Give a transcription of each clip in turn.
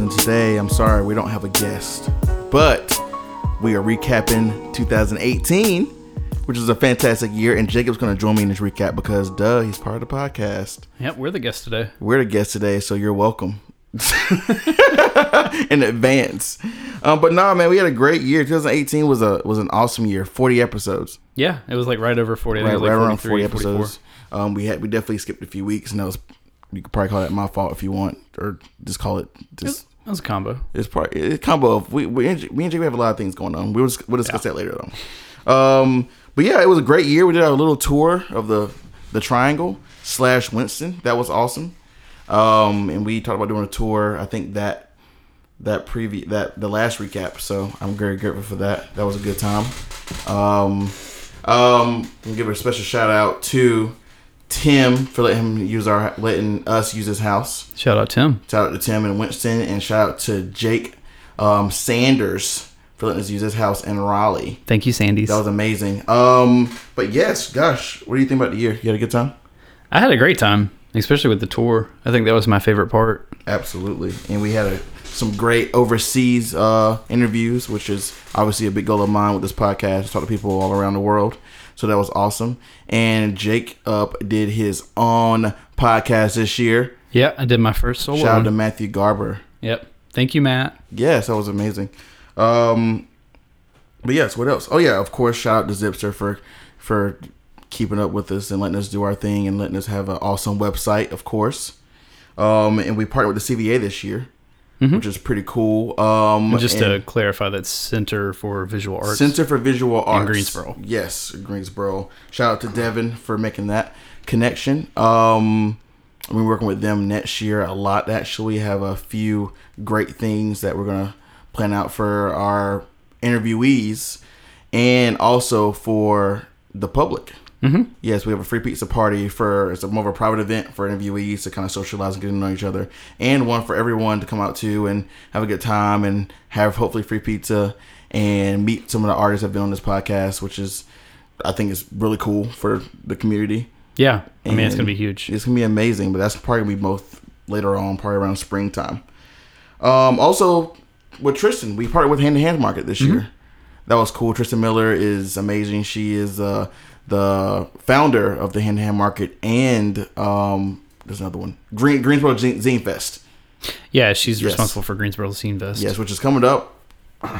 And today, I'm sorry, we don't have a guest, but we are recapping 2018, which was a fantastic year, and Jacob's going to join me in this recap because, duh, he's part of the podcast. Yep, we're the guest today. We're the guest today, so you're welcome in advance. Um, but nah, man, we had a great year. 2018 was a was an awesome year. 40 episodes, Yeah, it was like right over 40. I right, it was like right around 40 episodes. Um, we had we definitely skipped a few weeks, and that was you could probably call that my fault if you want, or just call it just. That was a combo. It's probably it's a combo of we we me and Jay we have a lot of things going on. We'll just, we'll discuss that later though. Um, but yeah, it was a great year. We did our little tour of the the Triangle slash Winston. That was awesome. Um, and we talked about doing a tour. I think that that preview that the last recap. So I'm very grateful for that. That was a good time. Um, um, give a special shout out to Tim for letting him use our letting us use his house. Shout out Tim. Shout out to Tim and Winston, and shout out to Jake um, Sanders for letting us use his house in Raleigh. Thank you, Sandys. That was amazing. Um, but yes, gosh, what do you think about the year? You had a good time? I had a great time, especially with the tour. I think that was my favorite part. Absolutely, and we had a, some great overseas uh, interviews, which is obviously a big goal of mine with this podcast. to Talk to people all around the world, so that was awesome. And Jacob did his own podcast this year. Yeah, I did my first solo. Shout out to Matthew Garber. Yep. Thank you, Matt. Yes, that was amazing. Um, but yes, what else? Oh yeah, of course, shout out to Zipster for for keeping up with us and letting us do our thing and letting us have an awesome website, of course. Um, and we partnered with the CVA this year, which is pretty cool. Um, And just and to clarify, that's Center for Visual Arts. Center for Visual Arts Greensboro. Yes, Greensboro. Shout out to Devin for making that connection. Um, we're working with them next year a lot. Actually, we have a few great things that we're gonna plan out for our interviewees, and also for the public. Mm-hmm. Yes, we have a free pizza party for it's a more of a private event for interviewees to kind of socialize and get to know each other, and one for everyone to come out to and have a good time and have hopefully free pizza and meet some of the artists that have been on this podcast, which is I think is really cool for the community. yeah, I mean it's gonna be huge. It's gonna be amazing, but that's probably gonna be both later on, probably around springtime. Um, also with Tristan, we partnered with Hand to Hand Market this Mm-hmm. year. That was cool. Tristan Miller is amazing. She is uh, the founder of the Hand to Hand Market, and um, there's another one, Green Greensboro Zine Fest. Yeah, she's Yes. responsible for Greensboro Zine Fest. Yes, which is coming up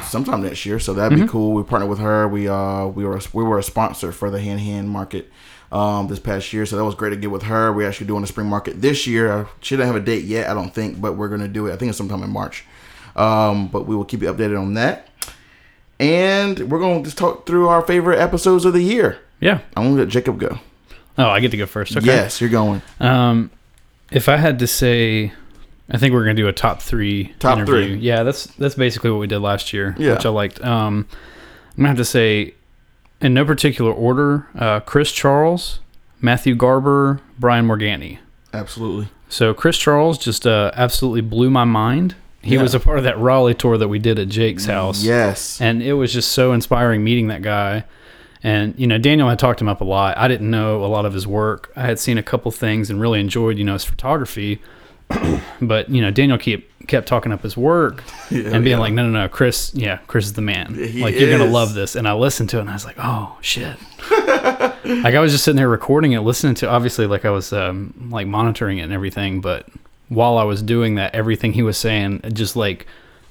sometime next year. So that'd be cool. We partnered with her. We uh we were we were a sponsor for the hand hand market um this past year. So that was great to get with her. We're actually doing a spring market this year. She doesn't have a date yet, I don't think, but we're gonna do it. I think it's sometime in March. Um, but we will keep you updated on that. And we're gonna just talk through our favorite episodes of the year. Yeah. I'm gonna let Jacob go. Oh, I get to go first. Okay. Yes, you're going. Um, if I had to say, I think we're gonna do a top three. Top interview. three. Yeah, that's that's basically what we did last year, Yeah. which I liked. Um, I'm gonna have to say, in no particular order, uh, Chris Charles, Matthew Garber, Brian Morgani. Absolutely. So Chris Charles just uh, absolutely blew my mind. He Yeah. was a part of that Raleigh tour that we did at Jake's house. Yes. And it was just so inspiring meeting that guy. And, you know, Daniel had talked him up a lot. I didn't know a lot of his work. I had seen a couple things and really enjoyed, you know, his photography. but, you know, Daniel kept, kept talking up his work Yeah, and being yeah. like, no, no, no, Chris, yeah, Chris is the man. He like, you're going to love this. And I listened to it and I was like, oh, shit. like, I was just sitting there recording it, listening to obviously, like, I was um, like monitoring it and everything. But while I was doing that, everything he was saying, just like,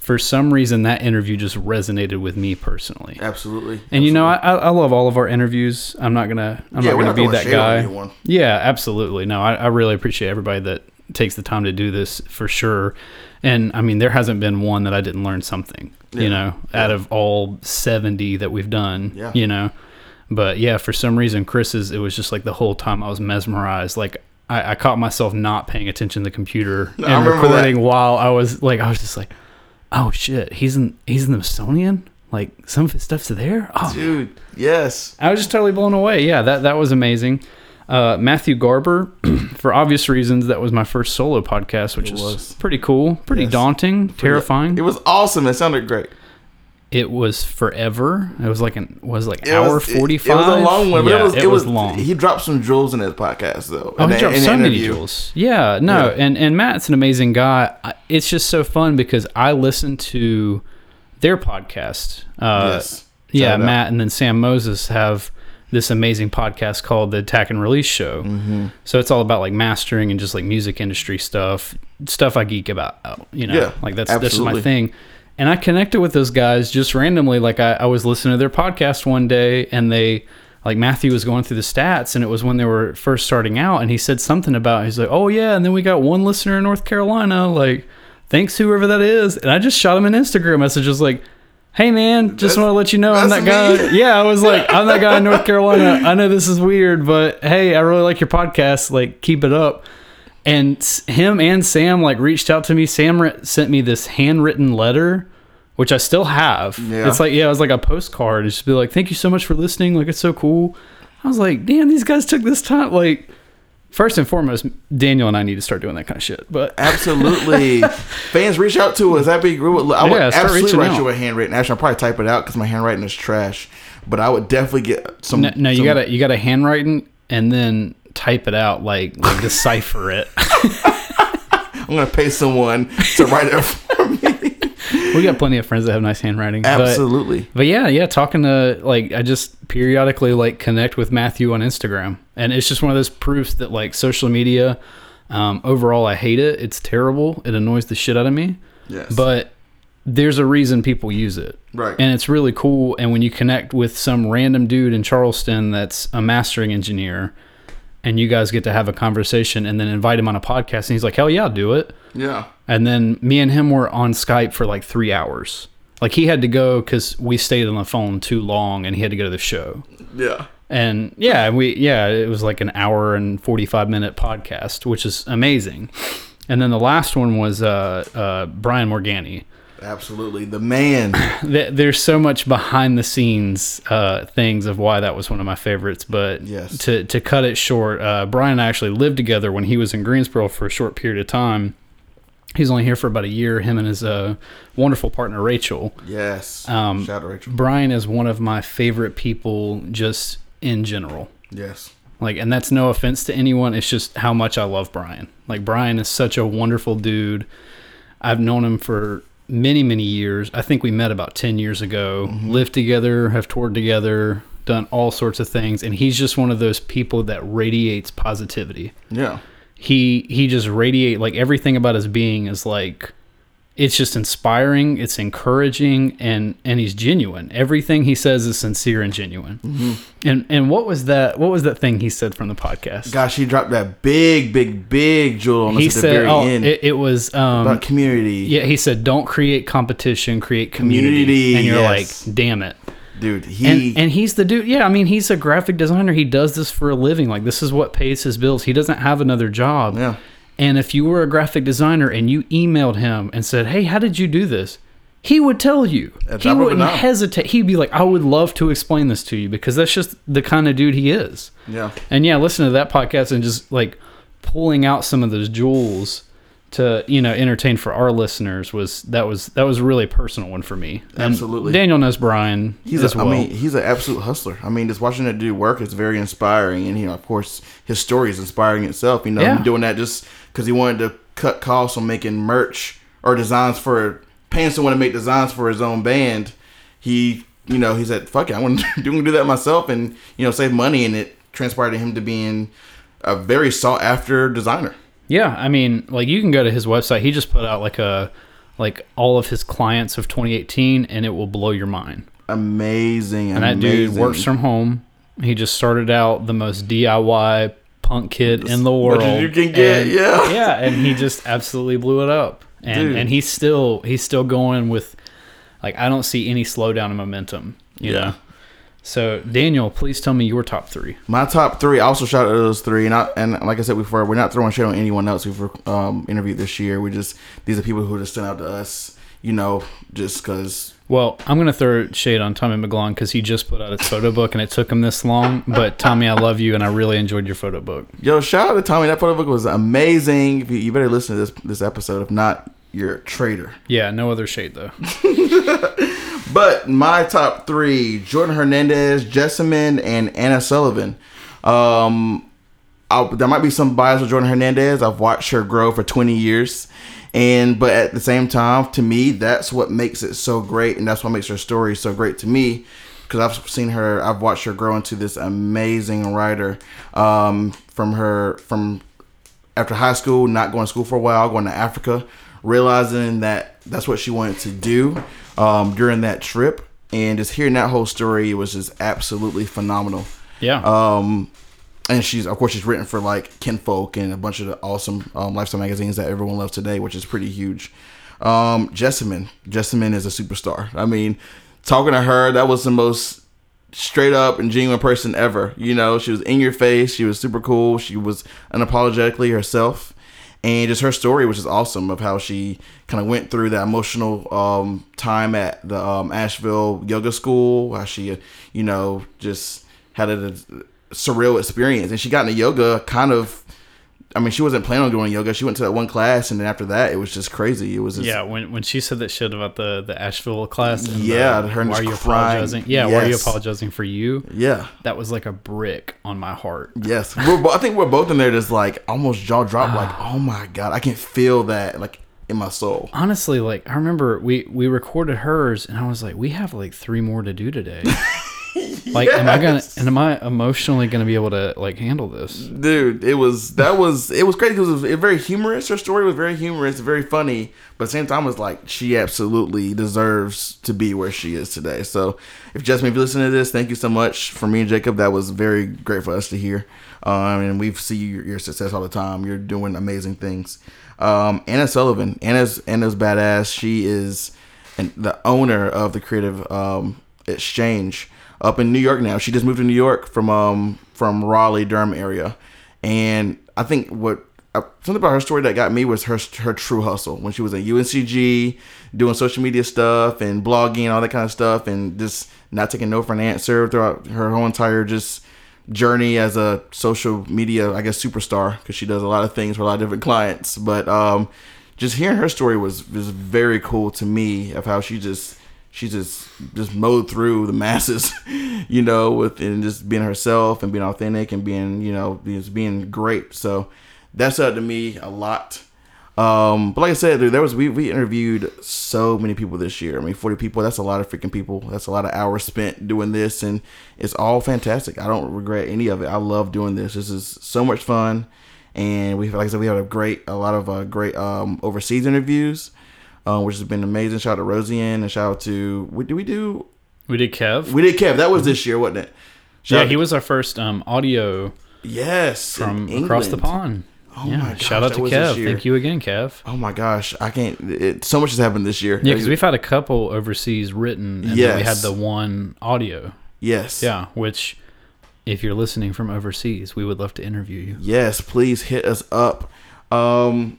for some reason, that interview just resonated with me personally. Absolutely. And you know, I, I love all of our interviews. I'm not gonna I'm Yeah, not gonna not be that guy. Yeah, absolutely. No, I, I really appreciate everybody that takes the time to do this for sure. And I mean, there hasn't been one that I didn't learn something. Yeah. You know, out of all 70 that we've done. Yeah. You know, but yeah, for some reason, Chris's it was just like the whole time I was mesmerized. Like I, I caught myself not paying attention to the computer I and remember that. recording while I was like, I was just like, oh shit, he's in he's in the Smithsonian. Like some of his stuff's there. Oh Dude, yes. I was just totally blown away. Yeah, that that was amazing. Uh, Matthew Garber, for obvious reasons, that was my first solo podcast, which It is was. pretty cool, pretty Yes. daunting, terrifying. It was awesome. It sounded great. It was forever. It was like an was like It hour was- it- forty five. It, was a long one, but yeah, it was it, was, long. He dropped some jewels in his podcast though. Oh, he the- dropped so many jewels. Yeah, no, Yeah. and and Matt's an amazing guy. It's just so fun because I listen to their podcast. Uh, yes. yeah, out. Matt and then Sam Moses have this amazing podcast called the Attack and Release Show. Mm-hmm. So it's all about like mastering and just like music industry stuff, stuff I geek about. You know, Yeah, like that's that's absolutely. my thing. And I connected with those guys just randomly. Like I, I was listening to their podcast one day, and they like Matthew was going through the stats, and it was when they were first starting out, and he said something about he's like, oh yeah, and then we got one listener in North Carolina, like thanks whoever that is, and I just shot him an Instagram message, just like. Hey man, just want to let you know I'm that guy. me. Yeah, I was like, I'm that guy in North Carolina. I know this is weird, but hey, I really like your podcast. Like, keep it up. And him and Sam like reached out to me. Sam sent me this handwritten letter, which I still have. Yeah. It's like yeah, it was like a postcard. It's just be like, thank you so much for listening. Like, it's so cool. I was like, damn, these guys took this time. Like, first and foremost, Daniel and I need to start doing that kind of shit. But Absolutely. Fans reach out to us. That'd be great. I would Yeah, absolutely write out. you a handwritten. Actually, I'll probably type it out because my handwriting is trash. But I would definitely get some. no, no you gotta you gotta handwriting and then type it out like like decipher it. I'm gonna pay someone to write it for me. we got plenty of friends that have nice handwriting. but- Absolutely. But yeah, yeah, talking to like I just periodically like connect with Matthew on Instagram, and it's just one of those proofs that like social media, um, overall, I hate it. It's terrible. It annoys the shit out of me. yes. But there's a reason people use it, right. and it's really cool. And when you connect with some random dude in Charleston that's a mastering engineer, and you guys get to have a conversation, and then invite him on a podcast, and he's like, "Hell yeah, I'll do it." yeah. And then me and him were on Skype for like three hours. Like he had to go because we stayed on the phone too long, and he had to go to the show. Yeah. And yeah, we yeah, it was like an hour and forty five minute podcast, which is amazing. And then the last one was uh, uh, Brian Morgani. Absolutely. The man. There's so much behind the scenes uh, things of why that was one of my favorites. But Yes. to to cut it short, uh, Brian and I actually lived together when he was in Greensboro for a short period of time. He's only here for about a year. Him and his uh, wonderful partner Rachel. Yes. Um, Shout out Rachel. Brian is one of my favorite people, just in general. Yes. Like, and that's no offense to anyone. It's just how much I love Brian. Like, Brian is such a wonderful dude. I've known him for many, many years. I think we met about 10 years ago, mm-hmm. lived together, have toured together, done all sorts of things. And he's just one of those people that radiates positivity. Yeah. He, he just radiate like everything about his being is like, it's just inspiring. It's encouraging, and and he's genuine. Everything he says is sincere and genuine. And and what was that? What was that thing he said from the podcast? Gosh, he dropped that big, big, big jewel on us he at the said, very "Oh, end it, it was um, about community. yeah." He said, "Don't create competition, create community." Community, and you're yes. like, "Damn it!" Dude, he. And and he's the dude. Yeah, I mean, he's a graphic designer. He does this for a living. Like this is what pays his bills. He doesn't have another job. yeah. And if you were a graphic designer and you emailed him and said, "Hey, how did you do this?" He would tell you. He drop of a wouldn't hesitate. He'd be like, "I would love to explain this to you because that's just the kind of dude he is." Yeah. And yeah, listen to that podcast and just like pulling out some of those jewels to you know entertain for our listeners was that was that was a really personal one for me. And Absolutely. Daniel knows Brian He's as a, well. I mean, he's an absolute hustler. I mean, just watching that dude work is very inspiring, and you know, of course, his story is inspiring itself. You know, Yeah. doing that just because he wanted to cut costs on making merch or designs for paying someone to make designs for his own band. He, you know, he said, "Fuck it, I want to do that myself," and you know, save money, and it transpired to him to being a very sought after designer. Yeah, I mean, like you can go to his website. He just put out like a like all of his clients of 2018, and it will blow your mind. Amazing, And that dude works from home. He just started out the most DIY punk kid in the world. as you can get, And- yeah. yeah, and he just absolutely blew it up. And Dude. and he's still he's still going with like I don't see any slowdown in momentum. You Yeah. know. So Daniel, please tell me your top three. My top three. I also shout out those three, and I, and like I said before, we're not throwing shade on anyone else who've um, interviewed this year. We just these are people who just sent out to us, you know, just because. Well, I'm gonna throw shade on Tommy McGlone because he just put out his photo book and it took him this long. But Tommy, I love you and I really enjoyed your photo book. Yo, shout out to Tommy. That photo book was amazing. You- better listen to this this episode. If not, you're a traitor. Yeah, no other shade though. But my top three: Jordan Hernandez, Jessamine, and Anna Sullivan. Um, i there might be some bias with Jordan Hernandez. I've watched her grow for 20 years, and but at the same time, to me, that's what makes it so great, and that's what makes her story so great to me. Because I've seen her, I've watched her grow into this amazing writer. Um, from her, from after high school, not going to school for a while, going to Africa, realizing that that's what she wanted to do um, during that trip, and just hearing that whole story was just absolutely phenomenal. Yeah. Um, and she's of course she's written for like Kinfolk and a bunch of the awesome um, lifestyle magazines that everyone loves today, which is pretty huge. Um, Jessamine, Jessamine is a superstar. I mean, talking to her, that was the most straight up and genuine person ever. You know, she was in your face. She was super cool. She was unapologetically herself, and just her story which is awesome of how she kind of went through that emotional um, time at the um, Asheville yoga school. How she, you know, just had a surreal experience, and she got into yoga kind of. I mean, she wasn't planning on doing yoga. She went to that one class, and then after that, it was just crazy. It was just, yeah, when when she said that shit about the the Asheville class, and Yeah, the, her why are you crying. apologizing? Yeah, why are you apologizing for you? yeah. That was like a brick on my heart. Yes, bo- I think we're both in there, just like almost jaw drop, like ah. oh my god, I can feel that like in my soul. Honestly, like I remember we we recorded hers, and I was like, we have like three more to do today. Like, am I gonna and am I emotionally gonna be able to like handle this? Dude, it was that was it was crazy because it was very humorous. Her story was very humorous, very funny, but at the same time, was like she absolutely deserves to be where she is today. So, if Jasmine, if you listen to this, thank you so much for me and Jacob. That was very great for us to hear. Um, and we see your, your success all the time. You're doing amazing things. Um, Anna Sullivan, Anna's Anna's badass. She is and the owner of the Creative um, Exchange up in New York now. She just moved to New York from um from Raleigh, Durham area, and I think what uh, something about her story that got me was her her true hustle when she was at UNCG doing social media stuff and blogging and all that kind of stuff, and just not taking no for an answer throughout her whole entire just journey as a social media, I guess, superstar because she does a lot of things for a lot of different clients. But um, just hearing her story was was very cool to me of how she just she just just mowed through the masses, you know, with and just being herself and being authentic and being you know just being great. So that's up to me a lot. Um, but like I said, there was we, we interviewed so many people this year. I mean, forty people. That's a lot of freaking people. That's a lot of hours spent doing this, and it's all fantastic. I don't regret any of it. I love doing this. This is so much fun, and we like I said, we had a great, a lot of uh, great um, overseas interviews, uh, which has been amazing. Shout out to Rosie and shout out to what did we do? We did Kev. We did Kev. That was this year, wasn't it? Shout yeah, he was our first um, audio yes from across the pond. Oh yeah, my gosh, shout out to Kev. Thank you again, Kev. Oh my gosh, I can't. It, so much has happened this year. Yeah, because we've had a couple overseas written, and then we had the one audio. yes, Yeah, which if you're listening from overseas, we would love to interview you. yes. Please hit us up. Um,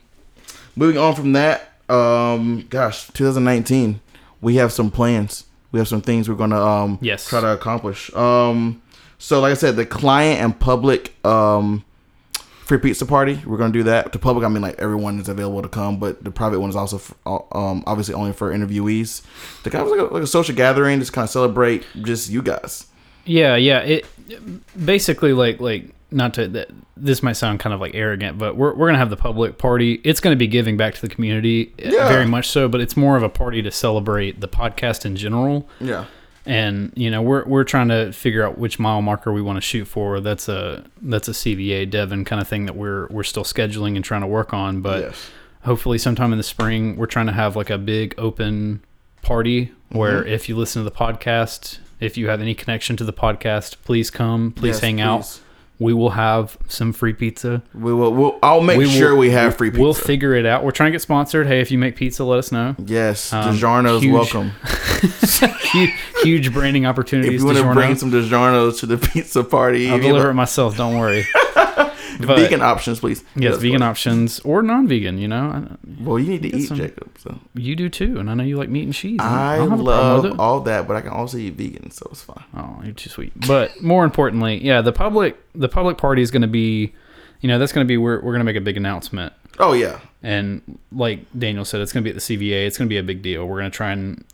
moving on from that, um, gosh, 2019, we have some plans. We have some things we're gonna um Yes. try to accomplish. Um, so like I said, the client and public um free pizza party, we're gonna do that. To public, I mean, like everyone is available to come, but the private one is also f um obviously only for interviewees. The guy was like a, like a social gathering, just kind of celebrate just you guys. Yeah, yeah. It basically like like not to that this might sound kind of like arrogant, but we're we're gonna have the public party. It's gonna be giving back to the community, uh, Yeah. very much so. But it's more of a party to celebrate the podcast in general. Yeah. And you know we're we're trying to figure out which mile marker we want to shoot for. That's a that's a CVA Devon kind of thing that we're we're still scheduling and trying to work on. But yes. hopefully sometime in the spring we're trying to have like a big open party where Mm-hmm. if you listen to the podcast if you have any connection to the podcast please come please Yes, hang out please. We will have some free pizza We will. We'll, I'll make we will- sure we have free pizza. we'll figure it out we're trying to get sponsored hey if you make pizza let us know yes, Um, DiGiorno's huge- welcome. huge, huge branding opportunities If you want to bring some DiGiorno's to the pizza party, i'll deliver it myself don't worry but, vegan options, please. yes vegan options or non-vegan you know I- Well, you need to eat, some- Jacob. So you do too and i know you like meat and cheese I don't have a problem love all that, but I can also eat vegan, so it's fine. Oh, you're too sweet. But more importantly, yeah, the public the public party is going to be, you know, that's going to be where we're going to make a big announcement. Oh yeah, And like Daniel said, it's going to be at the CVA. It's going to be a big deal. We're going to try and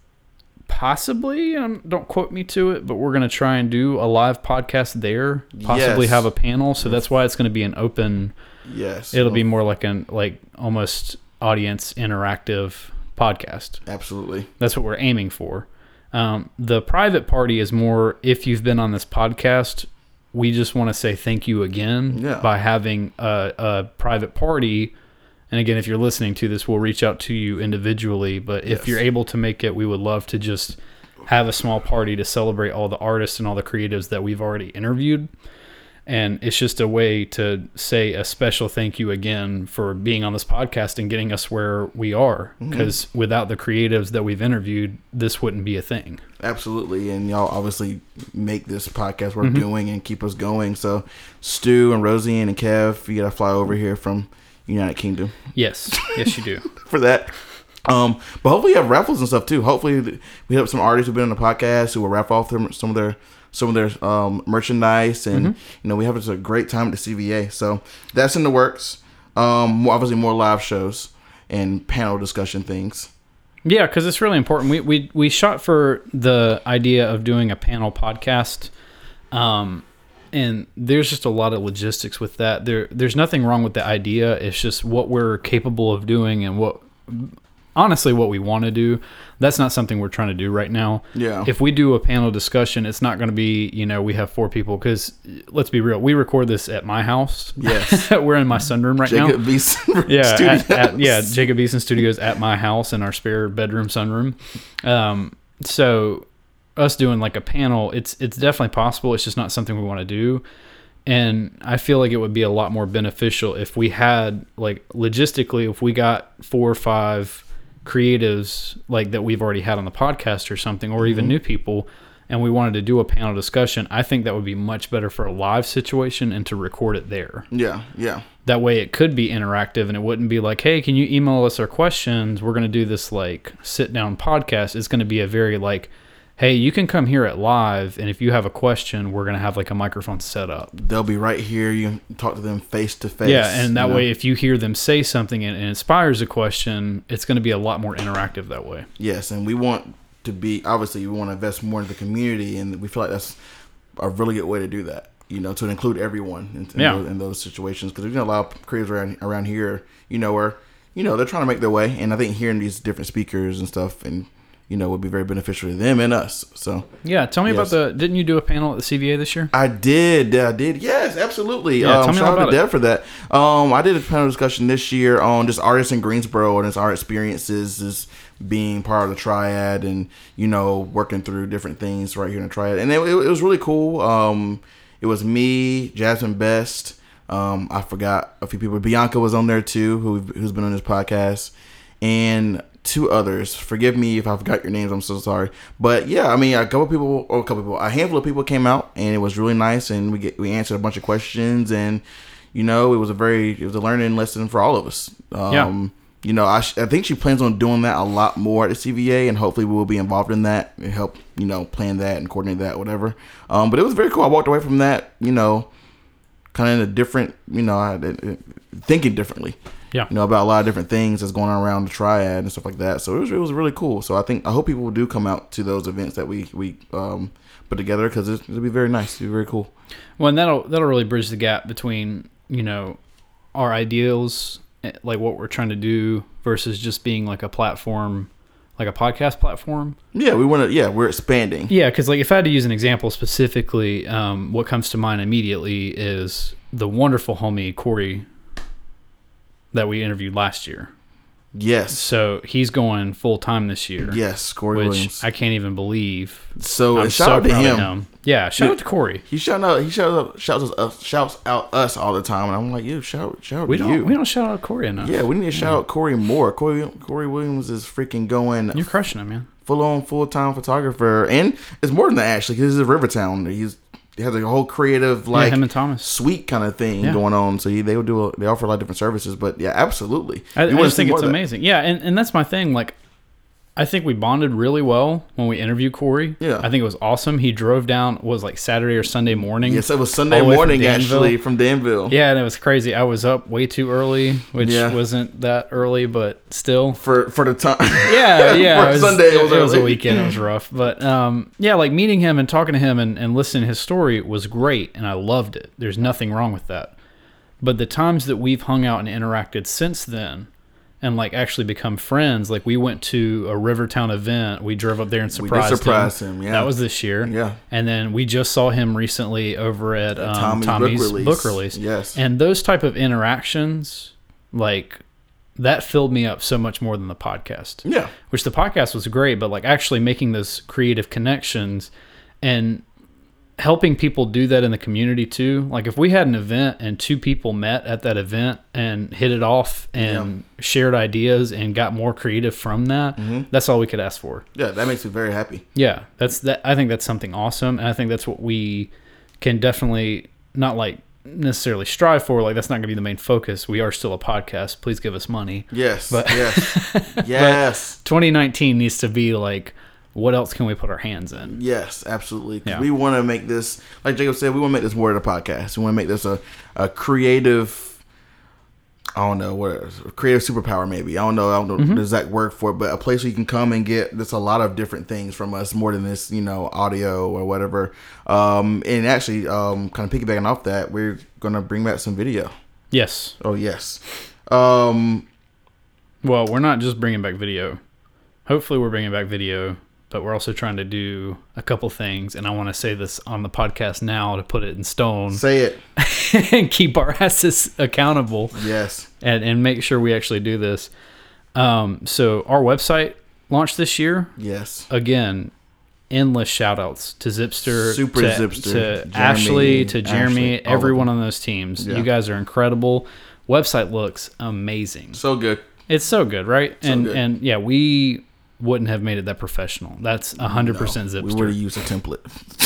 possibly, um, don't quote me to it, but we're going to try and do a live podcast there. Possibly Yes. have a panel. So that's why it's going to be an open. Yes. It'll be more like an like almost audience interactive podcast. absolutely. That's what we're aiming for. Um, the private party is more if you've been on this podcast, we just want to say thank you again Yeah. by having a, a private party. And again, if you're listening to this, we'll reach out to you individually. But if Yes. you're able to make it, we would love to just have a small party to celebrate all the artists and all the creatives that we've already interviewed. And it's just a way to say a special thank you again for being on this podcast and getting us where we are. Because without the creatives that we've interviewed, this wouldn't be a thing. Absolutely, and y'all obviously make this podcast Mm-hmm. worth doing and keep us going. So, Stu and Rosie and Kev, you gotta fly over here from United Kingdom Yes, yes, you do. for that. Um, but hopefully you have raffles and stuff too. Hopefully we have some artists who've been on the podcast who will raffle off them, some of their some of their um, merchandise, and Mm-hmm. you know we have just a great time at the CVA. So that's in the works. Um, obviously more live shows and panel discussion things. Yeah, because it's really important. We, we we shot for the idea of doing a panel podcast, um, and there's just a lot of logistics with that. There there's nothing wrong with the idea. It's just what we're capable of doing and what honestly what we want to do. That's not something we're trying to do right now. Yeah. If we do a panel discussion, it's not going to be you know we have four people because let's be real, we record this at my house. Yes. we're in my sunroom right now Jacob Beeson yeah, at, at, yeah, Jacob Eason Studios at my house in our spare bedroom sunroom. Um, so us doing like a panel, it's it's definitely possible. It's just not something we want to do. And I feel like it would be a lot more beneficial if we had like logistically, if we got four or five creatives like that we've already had on the podcast or something, or even mm-hmm. new people, and we wanted to do a panel discussion. I think that would be much better for a live situation and to record it there. Yeah, yeah. That way it could be interactive and it wouldn't be like, hey, can you email us our questions? We're going to do this like sit down podcast. It's going to be a very like, hey, you can come here at live. And if you have a question, we're going to have like a microphone set up. They'll be right here. You can talk to them face to face. Yeah. And that you know? way, if you hear them say something and it inspires a question, it's going to be a lot more interactive that way. Yes, and we want to be obviously we want to invest more in the community, and we feel like that's a really good way to do that. You know, to include everyone in, in, Yeah. those, in those situations because you know a lot of creators around around here, you know, where you know they're trying to make their way, and I think hearing these different speakers and stuff, and you know, would be very beneficial to them and us. So Yeah. Tell me Yes. about the, didn't you do a panel at the CVA this year? I did, I did, yes, absolutely. Yeah, um, tell me shout all out about to. Deb for that. Um, I did a panel discussion this year on just artists in Greensboro and his our experiences, as being part of the triad, and you know, working through different things right here in the triad, and it, it, it was really cool. Um, it was me, Jasmine Best. Um, I forgot a few people. Bianca was on there too, who who's been on this podcast, and two others. Forgive me if I forgot your names. I'm so sorry. But yeah, I mean, a couple people, or a couple people, a handful of people came out, and it was really nice, and we get we answered a bunch of questions, and you know, it was a very it was a learning lesson for all of us. Um, Yeah. You know, I, sh- I think she plans on doing that a lot more at the CVA, and hopefully we will be involved in that and help, you know, plan that and coordinate that, whatever. Um, but it was very cool. I walked away from that, you know, kind of in a different, you know, I, I- thinking differently Yeah. you know about a lot of different things that's going on around the triad and stuff like that. So it was it was really cool. So I think I hope people do come out to those events that we we um, put together because it'll be very nice. It'll be very cool. Well, and that'll that'll really bridge the gap between you know our ideals, eh, like what we're trying to do, versus just being like a platform, like a podcast platform. Yeah, we want to. Yeah, we're expanding. Yeah, because like if I had to use an example specifically, um, what comes to mind immediately is the wonderful homie Corey that we interviewed last year. Yes, So he's going full time this year. yes, Corey which Williams. I can't even believe. so I'm shout so out to him. him. Yeah, shout Yeah. out to Corey. He shout out. He shouts out. Shouts us. Uh, shouts out us all the time, and I'm like, you shout shout out We to don't you. we don't shout out Corey enough. yeah, we need to shout out Corey more. Corey Corey Williams is freaking going You're crushing him, man. full on full time photographer, and it's more than that actually. Because he's a Rivertown. He's he has a whole creative Like like him and Thomas. suite kind of thing Yeah. going on. So he, they would do a, they offer a lot of different services. But yeah, absolutely. I, I just think it's amazing. Yeah, and, and that's my thing. Like, I think we bonded really well when we interviewed Corey. Yeah. I think it was awesome. He drove down was like Saturday or Sunday morning. Yes, it was Sunday way from morning actually from Danville. Yeah, and it was crazy. I was up way too early, which Yeah. wasn't that early, but still. For for the time. Yeah, yeah. For it was, Sunday, it, it was it was a weekend. It was rough, but um, yeah, like meeting him and talking to him and, and listening to his story was great, and I loved it. There's nothing wrong with that. But the times that we've hung out and interacted since then, and like actually become friends, like we went to a Rivertown event. We drove up there and We surprised surprise him. Yeah. That was this year. Yeah. And then we just saw him recently over at um, Tommy's Tommy's, book release. book release. Yes. And those type of interactions, like that filled me up so much more than the podcast. yeah. Which the podcast was great, but like actually making those creative connections and helping people do that in the community too. Like if we had an event and two people met at that event and hit it off and shared ideas and got more creative from that, Mm-hmm. that's all we could ask for. Yeah, that makes me very happy. Yeah, that's that. I think that's something awesome, and I think that's what we can definitely not like necessarily strive for. Like that's not going to be the main focus. We are still a podcast. Please give us money. Yes. But- yes. yes. 2019 needs to be like, what else can we put our hands in? Yes, absolutely. Yeah. We want to make this, like Jacob said, we want to make this more than a podcast. We want to make this a, a creative, I don't know, what a creative superpower maybe. I don't know, I don't know Mm-hmm. the exact word for it, but a place where you can come and get just a lot of different things from us, more than this, you know, audio or whatever. Um, and actually, um, kind of piggybacking off that, we're going to bring back some video. Yes. Oh, yes. Um, Well, we're not just bringing back video. Hopefully, we're bringing back video, but we're also trying to do a couple things, and I want to say this on the podcast now to put it in stone say it. and keep our asses accountable. Yes. and, and make sure we actually do this. Um, so our website launched this year. Yes. Again, endless shout outs to Zipster, Super to, Zipster, to Jeremy, Ashley, to Jeremy, Ashley, everyone on those teams. Yeah. You guys are incredible. Website looks amazing. So good. It's so good, right? and good. and yeah, we wouldn't have made it that professional. That's hundred percent We Zipster. would have used a template.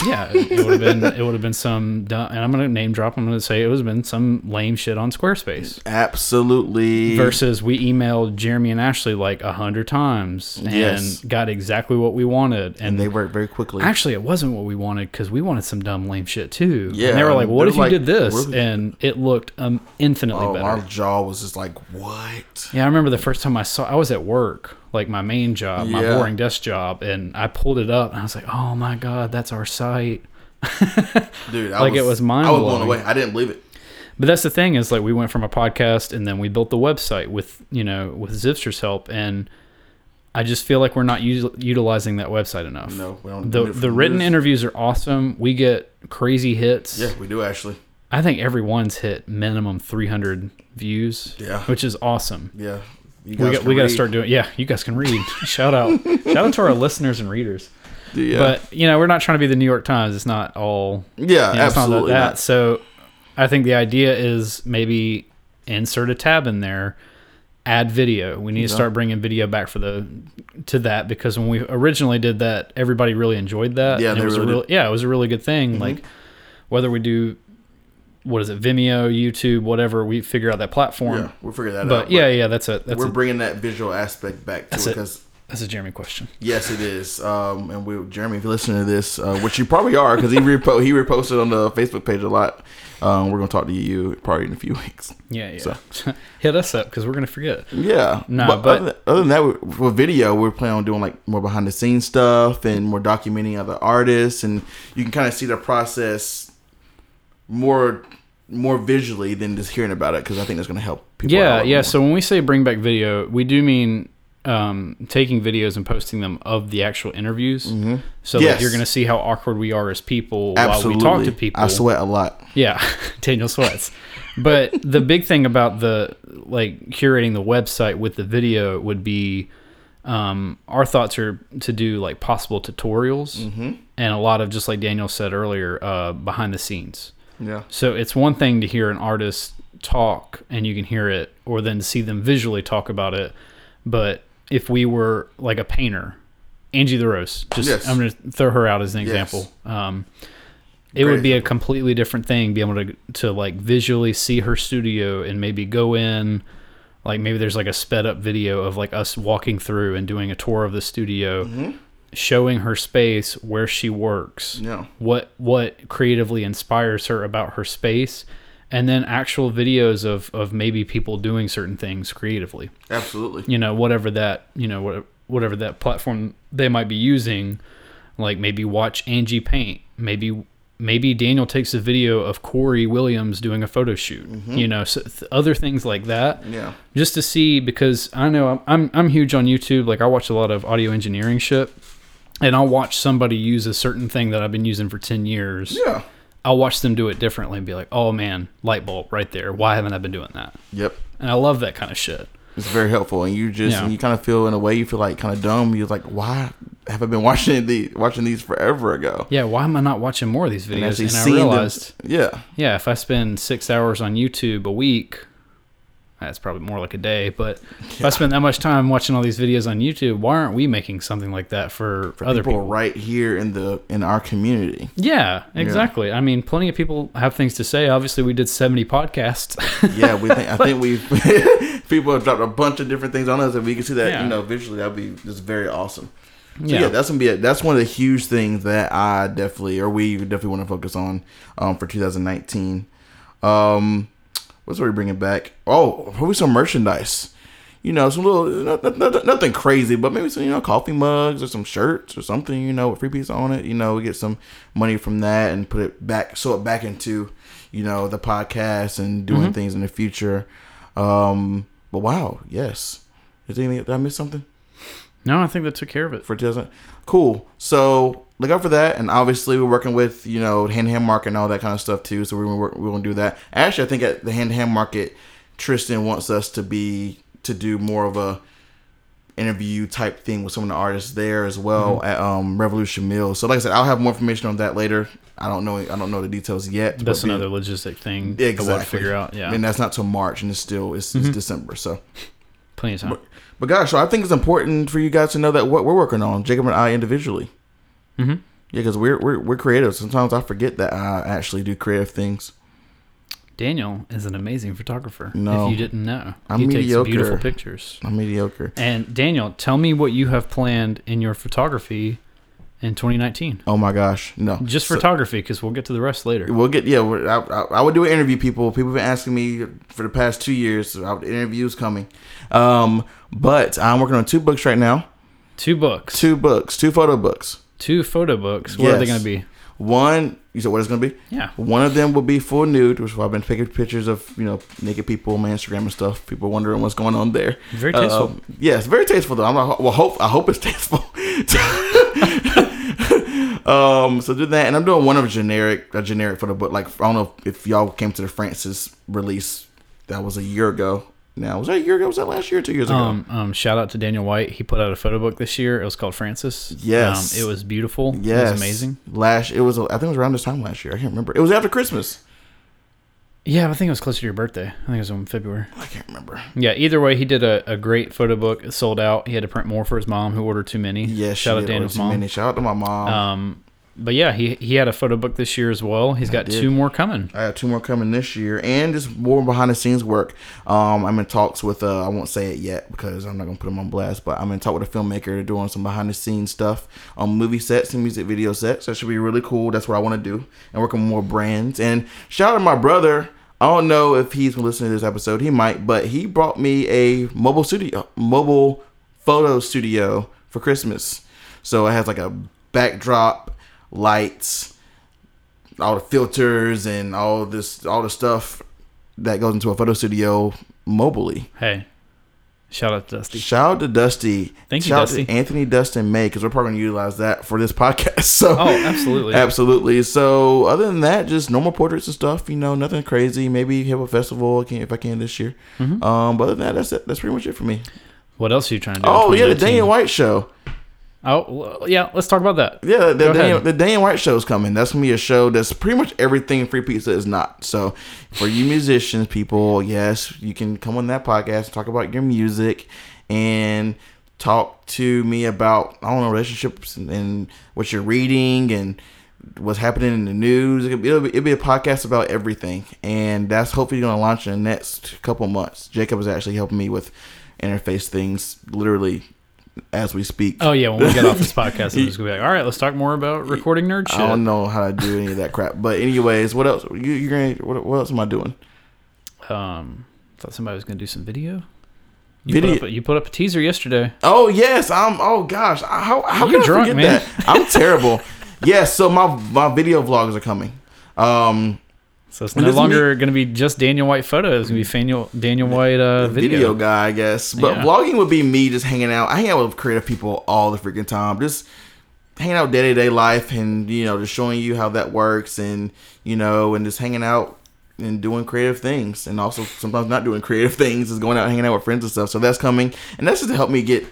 yeah, it would have been it would have been some dumb, and I'm gonna name drop. I'm gonna say it was been some lame shit on Squarespace. Absolutely. versus we emailed Jeremy and Ashley like a hundred times and Yes. got exactly what we wanted. And, and they worked very quickly. actually, it wasn't what we wanted because we wanted some dumb lame shit too. Yeah, and they were like, "What if you did this?" "What And it looked um, infinitely oh, better. our jaw was just like, what? Yeah, I remember the first time I saw. I was at work, like my main job, my Yeah. boring desk job, and I pulled it up and I was like, "Oh my god, that's our site." Dude, I Like, it was I was blown away. I didn't believe it. But that's the thing is like we went from a podcast and then we built the website with you know with Zipster's help and I just feel like we're not util- utilizing that website enough. No, we don't. The the written years. interviews are awesome. We get crazy hits. Yeah, we do actually. I think every one's hit minimum 300 views. Yeah. Which is awesome. Yeah, you We got, we got to start doing. Yeah, you guys can read. shout out, shout out to our listeners and readers. Yeah, But you know, we're not trying to be the New York Times. It's not all yeah, you know, it's not absolutely. that. not. So I think the idea is maybe insert a tab in there, add video. We need to start bringing video back for the to that because when we originally did that, everybody really enjoyed that. Yeah, it was really a real, yeah, it was a really good thing. Mhm. Like whether we do what is it, Vimeo, YouTube, whatever, we figure out that platform. Yeah, we'll figure that But out. yeah, yeah, that's a that's we're a, bringing that visual aspect back to That's it it. because that's a Jeremy question. yes, it is. Um, and we, Jeremy, if you're listening to this, uh, which you probably are, because he repo- he reposted on the Facebook page a lot. Um, we're gonna talk to you probably in a few weeks. Yeah, yeah. So- Hit us up because we're gonna forget. Yeah. No, but, but- other, than, other than that, for video, we're planning on doing like more behind the scenes stuff and more documenting other artists, and you can kind of see the process more more visually than just hearing about it because I think that's going to help people. Yeah, yeah. more. So when we say bring back video, we do mean um, taking videos and posting them of the actual interviews, Mhm. so that you're going to see how awkward we are as people while we talk to people. I sweat a lot. Yeah, Daniel sweats. But the big thing about the like curating the website with the video would be um, our thoughts are to do like possible tutorials Mm-hmm. and a lot of just like Daniel said earlier, uh, behind the scenes. Yeah. So it's one thing to hear an artist talk and you can hear it, or then see them visually talk about it. But if we were like a painter, Angie the Rose, just Yes. I'm going to throw her out as an Yes. example. Um, it Great would be a completely different thing, be able to to like visually see her studio and maybe go in like maybe there's like a sped up video of like us walking through and doing a tour of the studio, Mm-hmm. Showing her space where she works, Yeah. what what creatively inspires her about her space, and then actual videos of of maybe people doing certain things creatively. Absolutely. you know whatever that you know what- whatever that platform they might be using like maybe watch angie paint. Maybe maybe daniel takes a video of corey williams doing a photo shoot. Mm-hmm. You know so th- other things like that. Yeah. just to see because i know I'm, I'm i'm huge on youtube. Like i watch a lot of audio engineering shit and i'll watch somebody use a certain thing that i've been using for 10 years Yeah. i'll watch them do it differently and be like oh man light bulb right there why haven't i been doing that Yep. and i love that kind of shit It's very helpful, and you just Yeah. and you kind of feel in a way you feel like kind of dumb. You're like, why have I been watching the watching these forever ago? Yeah, why am I not watching more of these videos? actually And, I seeing them- realized, Yeah. yeah, if I spend six hours on YouTube a week, that's probably more like a day. But if I spend that much time watching all these videos on YouTube, why aren't we making something like that for, For other people, people? right here in the in our community. Yeah, exactly. I mean, plenty of people have things to say. Obviously, we did seventy podcasts. Yeah, we think I think we people have dropped a bunch of different things on us, and we can see that Yeah. you know visually that'd be just very awesome. So Yeah. yeah, that's gonna be a, that's one of the huge things that I definitely or we definitely want to focus on um, for 2019. Um, what's what we bringing back? Oh, probably some merchandise. You know, some little no- no- no- nothing crazy, but maybe some you know coffee mugs or some shirts or something. You know, with free piece on it. You know, we get some money from that and put it back, sew it back into you know the podcast and doing Mm-hmm. things in the future. Um, but wow, yes. Is anything? Did I miss something? no, I think that took care of it. for 2000. Cool. So look out for that, and obviously we're working with you know hand to hand market and all that kind of stuff too. So we're gonna work, we're gonna do that. Actually, I think at the hand to hand market, Tristan wants us to be to do more of a interview type thing with some of the artists there as well at um, Revolution Mills. So like I said, I'll have more information on that later. I don't know. I don't know the details yet. That's but be- another logistic thing. that we'll figure out. Yeah, And that's not till March, and it's still it's, it's December. So. plenty of time. But gosh, so I think it's important for you guys to know that what we're working on, Jacob and I individually. Mm-hmm. Yeah, because we're, we're we're creative. Sometimes I forget that I actually do creative things. Daniel is an amazing photographer. No. if you didn't know, I'm he takes mediocre. beautiful pictures. I'm mediocre. And Daniel, tell me what you have planned in your photography in 2019. Oh my gosh, no. Just So- photography, because we'll get to the rest later. We'll get yeah. I, I, I would do an interview. People people have been asking me for the past two years. So I, interviews coming. Um, but I'm working on two books right now. Two books, Two books, two photo books. Two photo books. What are they going to be? One, you said what it's gonna be? Yeah. One of them will be full nude, which is why I've been taking pictures of you know naked people on my Instagram and stuff. People wondering what's going on there. Very tasteful. Um, yes, very tasteful though. I'm like, well, hope I hope it's tasteful. um, so do that, and I'm doing one of a generic, a generic photo book. Like I don't know if y'all came to the Francis release. That was a year ago. Now was that a year ago? Was that last year? or Two years ago? Um, um, shout out to Daniel White. He put out a photo book this year. It was called Francis. Yes. Um, it was beautiful. yes, It was amazing. Last it was. I think it was around this time last year. I can't remember. It was after Christmas. Yeah, I think it was closer to your birthday. I think it was in February. I can't remember. Yeah, either way, he did a, a great photo book. It sold out. He had to print more for his mom, who ordered too many. Yes, shout out she did order Daniel's too mom. many. Shout out to my mom. Um, but yeah, he he had a photo book this year as well. He's got two more coming. I have two more coming this year, and just more behind the scenes work. Um, I'm in talks with. Uh, I won't say it yet because I'm not gonna put them on blast. But I'm in talk with a filmmaker to doing some behind the scenes stuff on movie sets and music video sets. That should be really cool. That's what I want to do, and working with more brands. And shout out to my brother. I don't know if he's gonna listen to this episode. He might, but he brought me a mobile studio, mobile photo studio for Christmas. So it has like a backdrop, lights, all the filters and all this all the stuff that goes into a photo studio mobily. Hey, shout out to Dusty. Shout out to Dusty. Thank you, Shout out Dusty. to Anthony Dustin May because we're probably gonna utilize that for this podcast. So Oh, absolutely. absolutely. So other than that, just normal portraits and stuff. You know, nothing crazy. Maybe have a festival if I can this year. Mm-hmm. Um, but other than that, that's it. That's pretty much it for me. What else are you trying to do? Oh yeah, the 2019? Daniel White show. Oh well, yeah. Let's talk about that. Yeah, the Daniel, the Daniel White show is coming. That's gonna be a show that's pretty much everything Free Pizza is not. So, for you musicians, people, yes, you can come on that podcast talk about your music and talk to me about I don't know relationships and, and what you're reading and what's happening in the news. It'll be, it'll be, it'll be a podcast about everything, and that's hopefully going to launch in the next couple months. Jacob is actually helping me with interface things, literally as we speak. Oh yeah, when we get off this podcast, I'm just gonna be like, all right, let's talk more about recording nerd I don't know how to do any of that crap, but anyways, what else? You, you're gonna what, what else am I doing? Um, thought somebody was gonna do some video. You Video- Put up a, you put up a teaser yesterday. Oh yes, I'm. Oh gosh, how how You're can I drunk, forget man. that? I'm terrible. yes, so my my video vlogs are coming. Um, So it's And no longer going to be just Daniel White photos. It's going to be Daniel, Daniel White uh, video. video. guy, I guess. But Yeah. vlogging would be me just hanging out. I hang out with creative people all the freaking time. Just hanging out day to day life and, you know, just showing you how that works and, you know, and just hanging out and doing creative things. And also sometimes not doing creative things, is going out and hanging out with friends and stuff. So that's coming. And that's just to help me get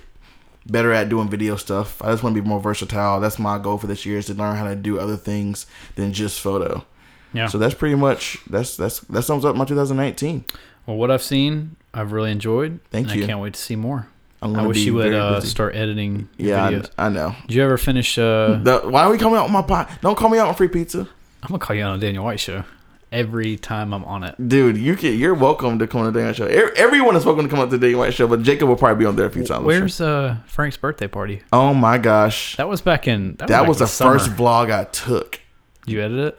better at doing video stuff. I just want to be more versatile. That's my goal for this year is to learn how to do other things than just photo. Yeah. So that's pretty much that's that's that sums up my 2019. well, what I've seen, I've really enjoyed. Thank and you. I can't wait to see more. I wish you would uh, start editing Yeah, videos. I, I know. Did you ever finish? Uh, The, why are we coming out on my pod? Don't call me out on free pizza, I'm gonna call you out on a Daniel White show every time I'm on it. dude. You can. You're welcome to come on the Daniel White Show. Everyone is welcome to come on to the Daniel White Show, but Jacob will probably be on there a few times. Where's uh, Frank's birthday party? Oh my gosh, That was back in. That, that back was in the summer. first vlog I took. You edit it?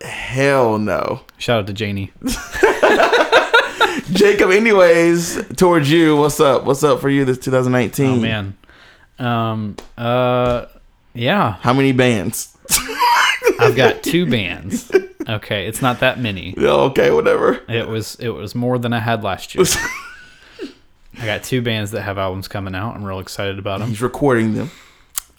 Hell no, Shout out to Janie. Jacob. Anyways, towards you. What's up? What's up for you this 2019? Oh man. Um. Uh. Yeah. how many bands? I've got two bands. Okay, it's not that many. Yeah, okay, whatever. It was it was more than I had last year. I got two bands that have albums coming out. I'm real excited about them. He's recording them.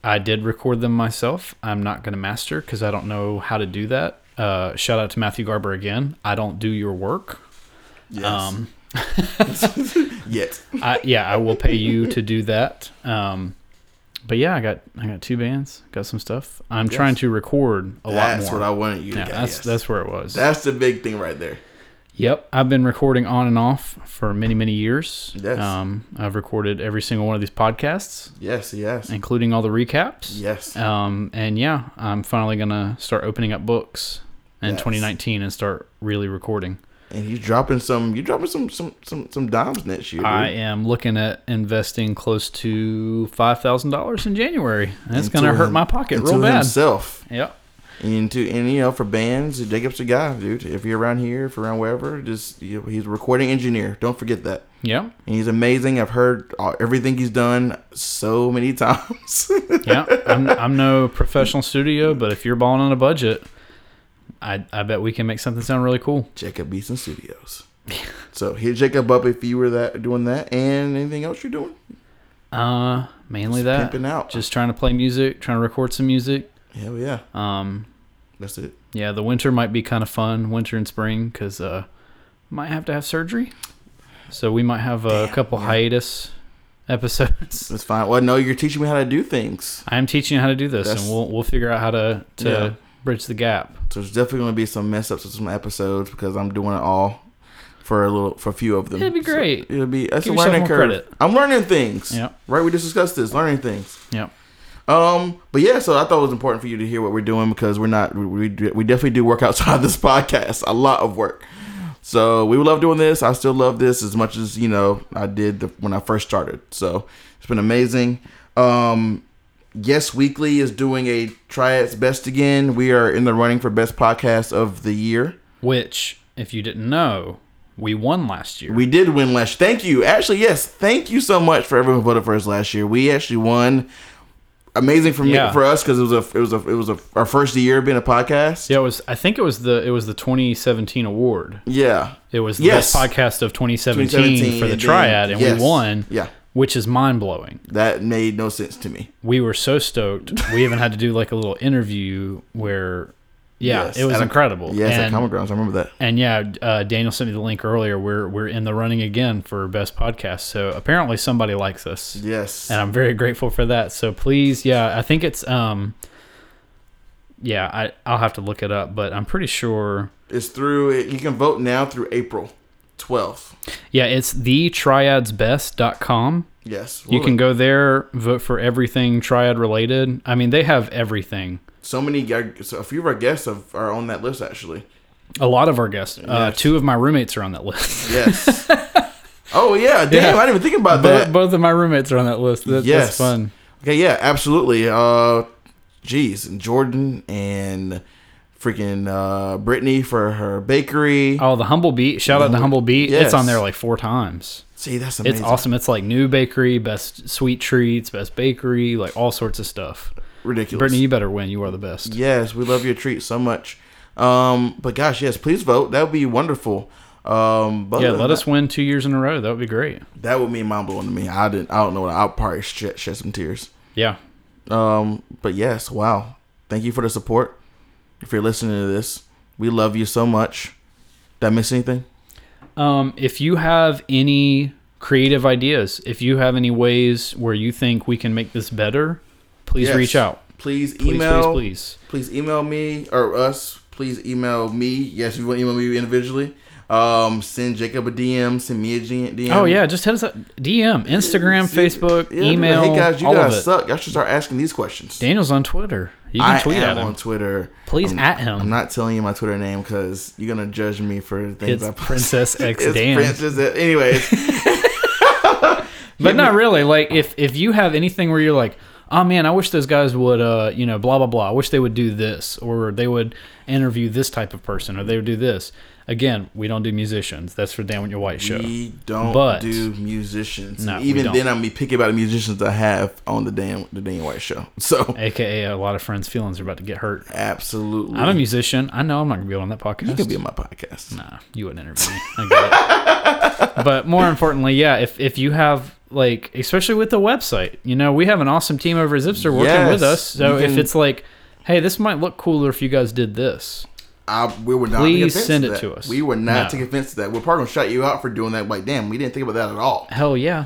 I did record them myself. I'm not going to master because I don't know how to do that. Uh, shout out to Matthew Garber again. I don't do your work. Yes. Um, Yet. I, yeah, I will pay you to do that. Um, but yeah, I got I got two bands, got some stuff. I'm Yes. trying to record a That's lot more. what I wanted you to yeah, get. that's yes. that's where it was. That's the big thing right there. Yep, I've been recording on and off for many many years. Yes. Um, I've recorded every single one of these podcasts, Yes, yes. including all the recaps. Yes. Um, and yeah, I'm finally gonna start opening up books in Yes. 2019 and start really recording. And he's dropping some. You dropping some some some some dimes next year. Dude. I am looking at investing close to five thousand dollars in January. That's Into gonna hurt him- my pocket real bad. Himself. Yep. Into and you know for bands, Jacob's the guy, dude. If you're around here, if you're around wherever, just you know, he's a recording engineer. Don't forget that. Yeah, And he's amazing. I've heard all, everything he's done so many times. Yeah. I'm I'm no professional studio, but if you're balling on a budget, I I bet we can make something sound really cool. Jacob Beeson Studios. so hit Jacob up if you were that doing that, and anything else you're doing. Uh, mainly Just that. pimping out. Just trying to play music, trying to record some music. Hell yeah, Um, that's it. yeah, the winter might be kind of fun, winter and spring, because uh, might have to have surgery. So we might have a Damn, couple hiatus episodes. That's fine. Well, no, you're teaching me how to do things. I am teaching you how to do this, That's- and we'll we'll figure out how to to Yeah. Bridge the gap. So there's definitely going to be some mess ups with some episodes because I'm doing it all for a little for a few of them. It'd be So great. it'll be that's Give a learning curve. credit. I'm learning things. Yep. Right. We just discussed this learning things. Yep. Um. But yeah. So I thought it was important for you to hear what we're doing because we're not we we, we definitely do work outside of this podcast. A lot of work. So we love doing this. I still love this as much as you know I did the, when I first started. So it's been amazing. Um, Yes Weekly is doing a try its best again. We are in the running for best podcast of the year. Which, if you didn't know, we won last year. We did win last. Thank you. Actually, yes. Thank you so much for everyone who voted for us last year. We actually won. Amazing for me Yeah. for us because it was a it was a it was a our first year being a podcast. yeah, it was. I think it was the it was the 2017 award. Yeah. It was the Yes. best podcast of 2017, 2017, for the triad, and yes. we won, Yeah. Which is mind blowing. That made no sense to me. We were so stoked. we even had to do like a little interview where, yeah, Yes, it was at a- incredible. Yes, at and, Common Grounds. I remember that. and yeah, uh, Daniel sent me the link earlier. We're we're in the running again for best podcast. So apparently somebody likes us. Yes. and I'm very grateful for that. So please, yeah, I think it's um, yeah, I I'll have to look it up, but I'm pretty sure. It's through. You can vote now through April. 12th. Yeah, it's thetriadsbest.com. Yes. You can go there, vote for everything triad related. I mean, they have everything. So many, so a few of our guests have, are on that list actually. A lot of our guests. Uh, two of my roommates are on that list. Yes. oh yeah, damn! Yeah. I didn't even think about both, that. both of my roommates are on that list. That, Yes. That's fun. Okay, yeah, absolutely. Uh, geez, and Jordan and freaking uh, Brittany for her bakery. Oh, the Humble Beat. Shout out to Humble- Beat. Yes. It's on there like four times. See, that's amazing. It's awesome. It's like new bakery, best sweet treats, best bakery, like all sorts of stuff. Ridiculous. Brittany, you better win. You are the best. Yes, we love your treat so much. Um, but gosh, yes, please vote. That would be wonderful. Um, but Yeah, let than us win two years in a row. That would be great. That, that would mean mind blowing to me. I didn't. I don't know. I'll probably shed, shed some tears. Yeah. Um, but yes, wow. Thank you for the support. If you're listening to this, we love you so much. Did I miss anything? Um, if you have any creative ideas, if you have any ways where you think we can make this better, please Yes. reach out. Please Please, email. please, please. please email me or us. Please email me. Yes, if you want to email me individually. Um, send Jacob a DM. Send me a DM. Oh yeah, just hit us up. DM, Instagram, See- Facebook, yeah, email. Hey guys, you all guys suck. Y'all should start asking these questions. Daniel's on Twitter. You can I tweet at him. on Twitter. Please I'm, at him. I'm not telling you my Twitter name because you're gonna judge me for things It's I post. Princess X It's Dan. Princess. Anyways, But not really. Like if if you have anything where you're like, oh man, I wish those guys would, uh, you know, blah blah blah. I wish they would do this, or they would interview this type of person, or they would do this. Again, we don't do musicians. That's for Dan with your white show. we don't But- do musicians. No, Even then, I'm be picky about the musicians I have on the Dan the Dan White show. So AKA a lot of friends' feelings are about to get hurt. absolutely, I'm a musician. I know I'm not gonna be on that podcast. you could be on my podcast. Nah, you wouldn't interview me. I get it. but more importantly, yeah, if if you have like, especially with the website, you know, we have an awesome team over at Zipster working Yes, with us. So you if it's like, hey, this might look cooler if you guys did this. I, we would not Please send to it that. to us. We were not No. take offense to that. We're probably gonna shut you out for doing that. Like, damn, we didn't think about that at all. Hell yeah.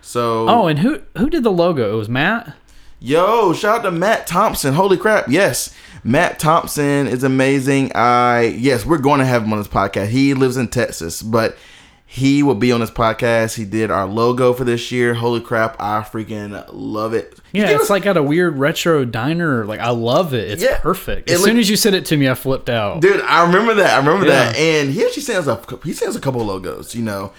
So, Oh, and who who did the logo? It was Matt. Yo, shout out to Matt Thompson. Holy crap. Yes. Matt Thompson is amazing. I yes, we're going to have him on this podcast. He lives in Texas, but he will be on this podcast. He did our logo for this year. Holy crap, I freaking love it. Yeah, it's us- like got a weird retro diner. Like I love it. It's Yeah. perfect. It As soon look- as you said it to me, I flipped out. Dude, I remember that. I remember Yeah. that. And he actually sent us a he sent us a couple logos, you know.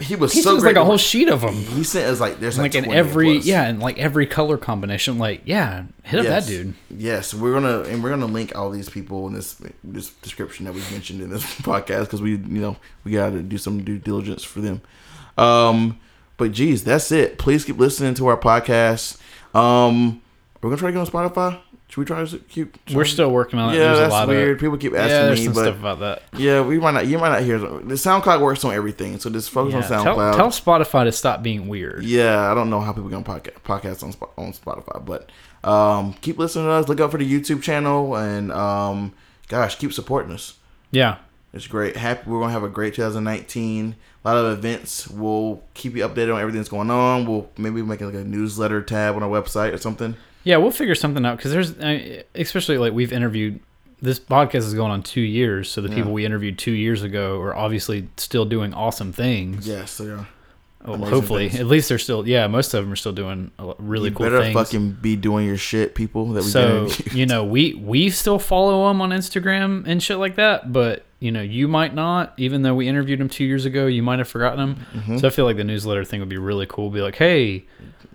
He was he so sends like a whole sheet of them. he sent us like there's like, Like in every plus. yeah, and like every color combination. Like yeah, hit up that dude. Yes, we're gonna and we're gonna link all these people in this this description that we mentioned in this podcast because we you know we got to do some due diligence for them. Um, but geez, that's it. Please keep listening to our podcast. Um, we're gonna try to get on Spotify. Should we try to keep? We're still working on it. Yeah, there's that's weird. Of, People keep asking there's me, some but stuff about that. yeah, we might not. You might not hear the SoundCloud works on everything, so just focus Yeah, on tell, SoundCloud. tell Spotify to stop being weird. Yeah, I don't know how people gonna podcast podcast on on Spotify, but um, keep listening to us. Look out for the YouTube channel, and um, gosh, keep supporting us. Yeah, It's great. Happy we're gonna have a great 2019. A lot of events. We'll keep you updated on everything that's going on. We'll maybe make like a newsletter tab on our website or something. Yeah, we'll figure something out because there's, especially like we've interviewed. This podcast is going on two years, so the Yeah. people we interviewed two years ago are obviously still doing awesome things. Yes, so yeah. Oh, amazing hopefully, things. at least they're still. Yeah, most of them are still doing really you cool better things. fucking be doing your shit, people. That we so you know we we still follow them on instagram and shit like that but you know you might not even though we interviewed them two years ago you might have forgotten them. Mm-hmm. so i feel like the newsletter thing would be really cool be like hey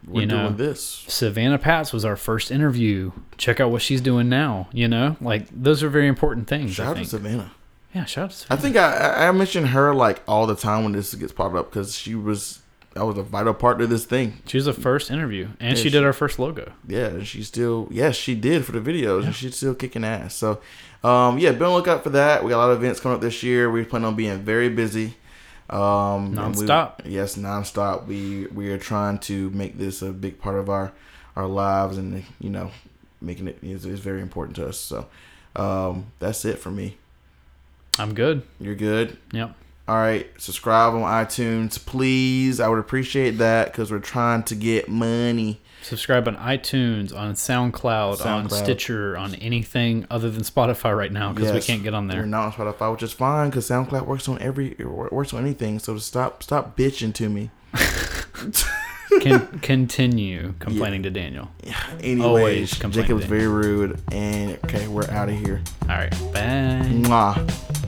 we're you know, doing this. savannah pats was our first interview check out what she's doing now you know like those are very important things Shout i out to think Savannah. yeah shout out to I think I, I I mention her like all the time when this gets popped up because she was that was a vital part of this thing. she was the first interview and Yeah, she she- did our first logo Yeah, and she still yes she did for the videos and she's still kicking ass. So um yeah, be on the lookout for that. We got a lot of events coming up this year. We plan on being very busy. Um and we- Nonstop. yes, nonstop. We we are trying to make this a big part of our our lives and you know making it is, is very important to us. So um that's it for me. i'm good You're good. yep All right, subscribe on iTunes, please. I would appreciate that because we're trying to get money. Subscribe on iTunes, on SoundCloud, on Stitcher, on anything other than Spotify right now because we can't get on there. We're not on Spotify, which is fine because SoundCloud works on every works on anything. So stop stop bitching to me. Can continue complaining to Daniel. Yeah. Anyways, Jacob was very rude, and okay, we're out of here. All right, bye. Mwah.